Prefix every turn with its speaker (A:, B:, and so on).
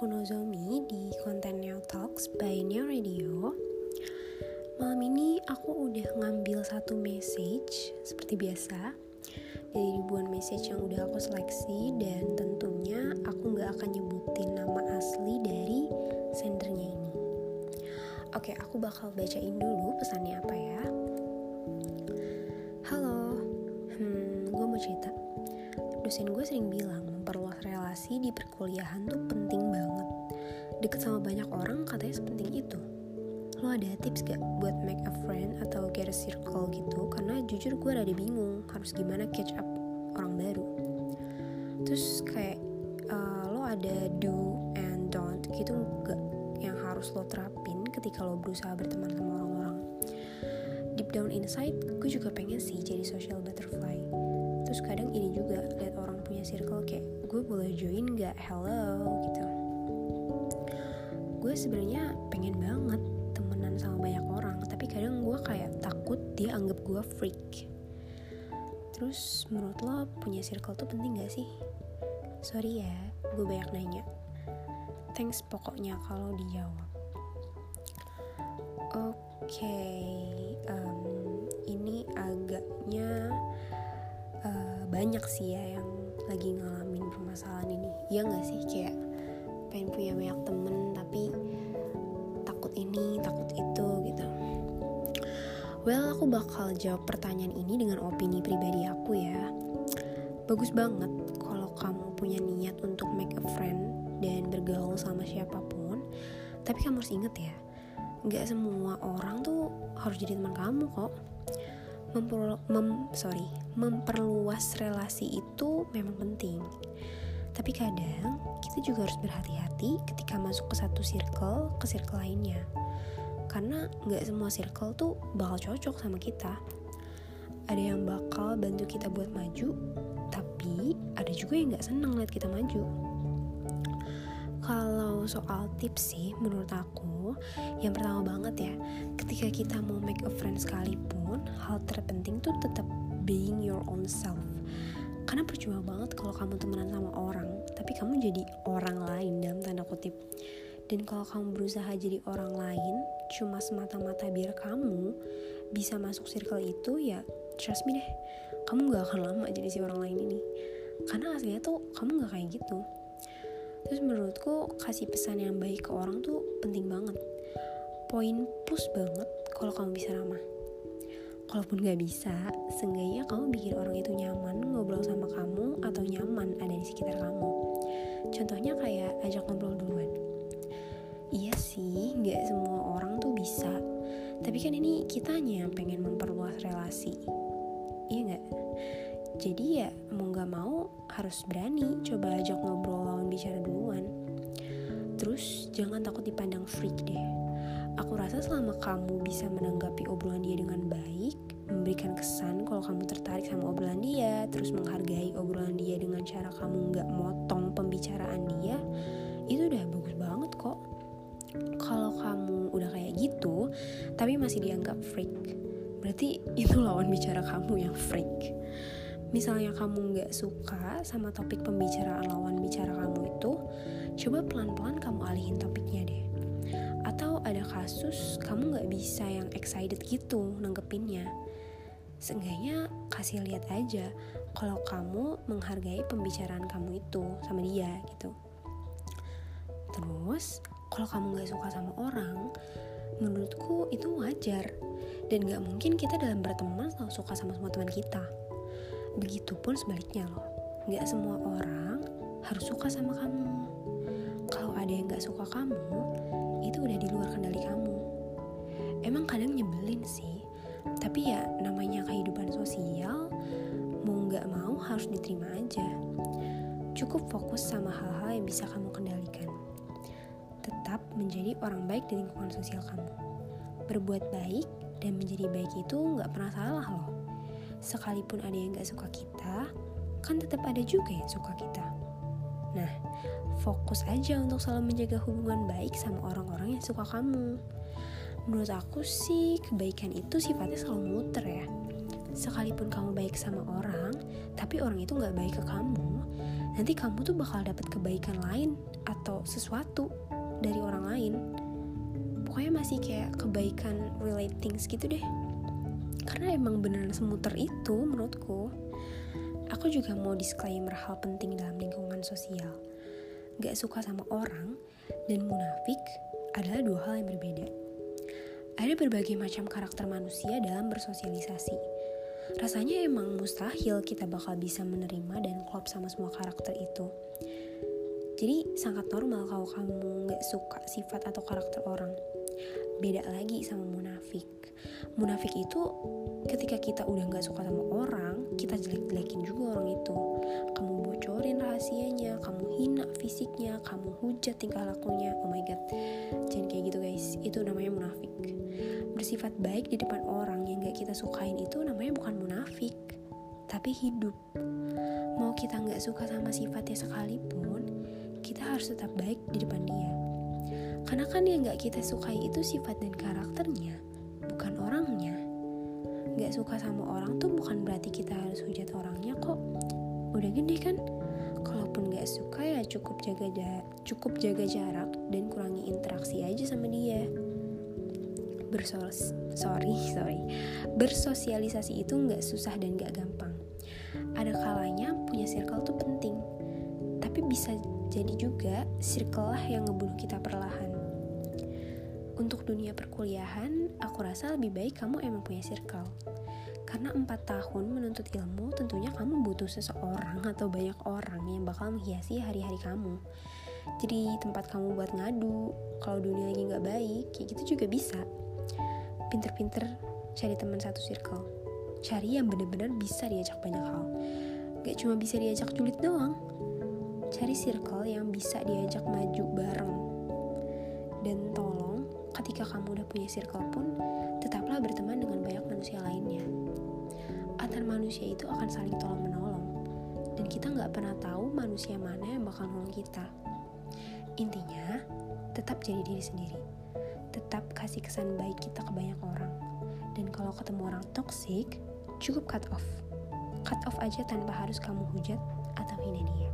A: aku Nozomi di konten Neo Talks by Neo Radio. Malam ini aku udah ngambil satu message seperti biasa dari ribuan message yang udah aku seleksi dan tentunya aku nggak akan nyebutin nama asli dari sendernya ini. Oke, aku bakal bacain dulu pesannya apa ya. Halo, hmm, gue mau cerita. Dosen gue sering bilang relasi di perkuliahan tuh penting banget. Deket sama banyak orang katanya sepenting itu. Lo ada tips gak buat make a friend atau get a circle gitu? Karena jujur gue rada bingung harus gimana catch up orang baru. Terus kayak uh, lo ada do and don't gitu gak yang harus lo terapin ketika lo berusaha berteman sama orang-orang. Deep down inside, gue juga pengen sih jadi social butterfly terus kadang ini juga lihat orang punya circle kayak gue boleh join gak hello gitu. Gue sebenarnya pengen banget temenan sama banyak orang tapi kadang gue kayak takut dia anggap gue freak. Terus menurut lo punya circle tuh penting gak sih? Sorry ya gue banyak nanya. Thanks pokoknya kalau dijawab. Oke okay, um, ini agaknya uh, banyak sih ya yang lagi ngalamin permasalahan ini. Ya nggak sih? Kayak pengen punya banyak temen tapi takut ini takut itu gitu. Well aku bakal jawab pertanyaan ini dengan opini pribadi aku ya. Bagus banget kalau kamu punya niat untuk make a friend dan bergaul sama siapa pun. Tapi kamu harus inget ya nggak semua orang tuh harus jadi teman kamu kok memperlu, mem, sorry, memperluas relasi itu memang penting. Tapi kadang kita juga harus berhati-hati ketika masuk ke satu circle ke circle lainnya. Karena nggak semua circle tuh bakal cocok sama kita. Ada yang bakal bantu kita buat maju, tapi ada juga yang nggak seneng lihat kita maju. Soal tips sih, menurut aku, yang pertama banget ya, ketika kita mau make a friend sekalipun, hal terpenting tuh tetap being your own self. Karena percuma banget kalau kamu temenan sama orang, tapi kamu jadi orang lain dalam tanda kutip. Dan kalau kamu berusaha jadi orang lain, cuma semata-mata biar kamu bisa masuk circle itu, ya trust me deh, kamu gak akan lama jadi si orang lain ini. Karena aslinya tuh kamu gak kayak gitu terus menurutku kasih pesan yang baik ke orang tuh penting banget. Poin plus banget kalau kamu bisa ramah. Kalaupun gak bisa seenggaknya kamu bikin orang itu nyaman ngobrol sama kamu atau nyaman ada di sekitar kamu. Contohnya kayak ajak ngobrol duluan. Iya sih gak semua orang tuh bisa. Tapi kan ini kitanya yang pengen memperluas relasi. Iya gak jadi ya mau gak mau harus berani coba ajak ngobrol lawan bicara duluan. Terus jangan takut dipandang freak deh. Aku rasa selama kamu bisa menanggapi obrolan dia dengan baik memberikan kesan kalau kamu tertarik sama obrolan dia terus menghargai obrolan dia dengan cara kamu gak motong pembicaraan dia itu udah bagus banget kok. Kalau kamu udah kayak gitu tapi masih dianggap freak berarti itu lawan bicara kamu yang freak misalnya kamu nggak suka sama topik pembicaraan lawan bicara kamu itu, coba pelan-pelan kamu alihin topiknya deh. Atau ada kasus kamu nggak bisa yang excited gitu nanggepinnya. Seenggaknya kasih lihat aja kalau kamu menghargai pembicaraan kamu itu sama dia gitu. Terus, kalau kamu nggak suka sama orang, menurutku itu wajar. Dan gak mungkin kita dalam berteman selalu suka sama semua teman kita Begitupun sebaliknya loh, gak semua orang harus suka sama kamu. Kalau ada yang gak suka kamu, itu udah di luar kendali kamu. Emang kadang nyebelin sih, tapi ya namanya kehidupan sosial, mau gak mau harus diterima aja. Cukup fokus sama hal-hal yang bisa kamu kendalikan. Tetap menjadi orang baik di lingkungan sosial kamu. Berbuat baik dan menjadi baik itu gak pernah salah loh sekalipun ada yang gak suka kita, kan tetap ada juga yang suka kita. Nah, fokus aja untuk selalu menjaga hubungan baik sama orang-orang yang suka kamu. Menurut aku sih, kebaikan itu sifatnya selalu muter ya. Sekalipun kamu baik sama orang, tapi orang itu gak baik ke kamu, nanti kamu tuh bakal dapet kebaikan lain atau sesuatu dari orang lain pokoknya masih kayak kebaikan relate things gitu deh karena emang beneran semuter itu menurutku. Aku juga mau disclaimer hal penting dalam lingkungan sosial. Gak suka sama orang dan munafik adalah dua hal yang berbeda. Ada berbagai macam karakter manusia dalam bersosialisasi. Rasanya emang mustahil kita bakal bisa menerima dan klop sama semua karakter itu. Jadi sangat normal kalau kamu gak suka sifat atau karakter orang. Beda lagi sama munafik. Munafik itu ketika kita udah gak suka sama orang, kita jelek-jelekin juga orang itu. Kamu bocorin rahasianya, kamu hina fisiknya, kamu hujat tingkah lakunya. Oh my god, jangan kayak gitu guys. Itu namanya munafik. Bersifat baik di depan orang yang gak kita sukain itu namanya bukan munafik, tapi hidup. Mau kita gak suka sama sifatnya sekalipun, kita harus tetap baik di depan dia. Karena kan yang gak kita sukai itu sifat dan karakternya, bukan orangnya. Gak suka sama orang tuh bukan berarti kita harus hujat orangnya kok. Udah gede kan? Kalaupun gak suka ya cukup jaga jarak, cukup jaga jarak dan kurangi interaksi aja sama dia. Bersos sorry sorry bersosialisasi itu nggak susah dan nggak gampang. Ada kalanya punya circle tuh penting, tapi bisa jadi juga circle lah yang ngebunuh kita perlahan. Untuk dunia perkuliahan, aku rasa lebih baik kamu emang punya circle. Karena empat tahun menuntut ilmu, tentunya kamu butuh seseorang atau banyak orang yang bakal menghiasi hari-hari kamu. Jadi tempat kamu buat ngadu, kalau dunia lagi nggak baik, kayak gitu juga bisa. Pinter-pinter cari teman satu circle. Cari yang bener-bener bisa diajak banyak hal. Gak cuma bisa diajak julid doang, cari circle yang bisa diajak maju bareng. Dan tolong, ketika kamu udah punya circle pun, tetaplah berteman dengan banyak manusia lainnya. Antar manusia itu akan saling tolong menolong, dan kita nggak pernah tahu manusia mana yang bakal nolong kita. Intinya, tetap jadi diri sendiri. Tetap kasih kesan baik kita ke banyak orang. Dan kalau ketemu orang toxic, cukup cut off. Cut off aja tanpa harus kamu hujat atau hina dia.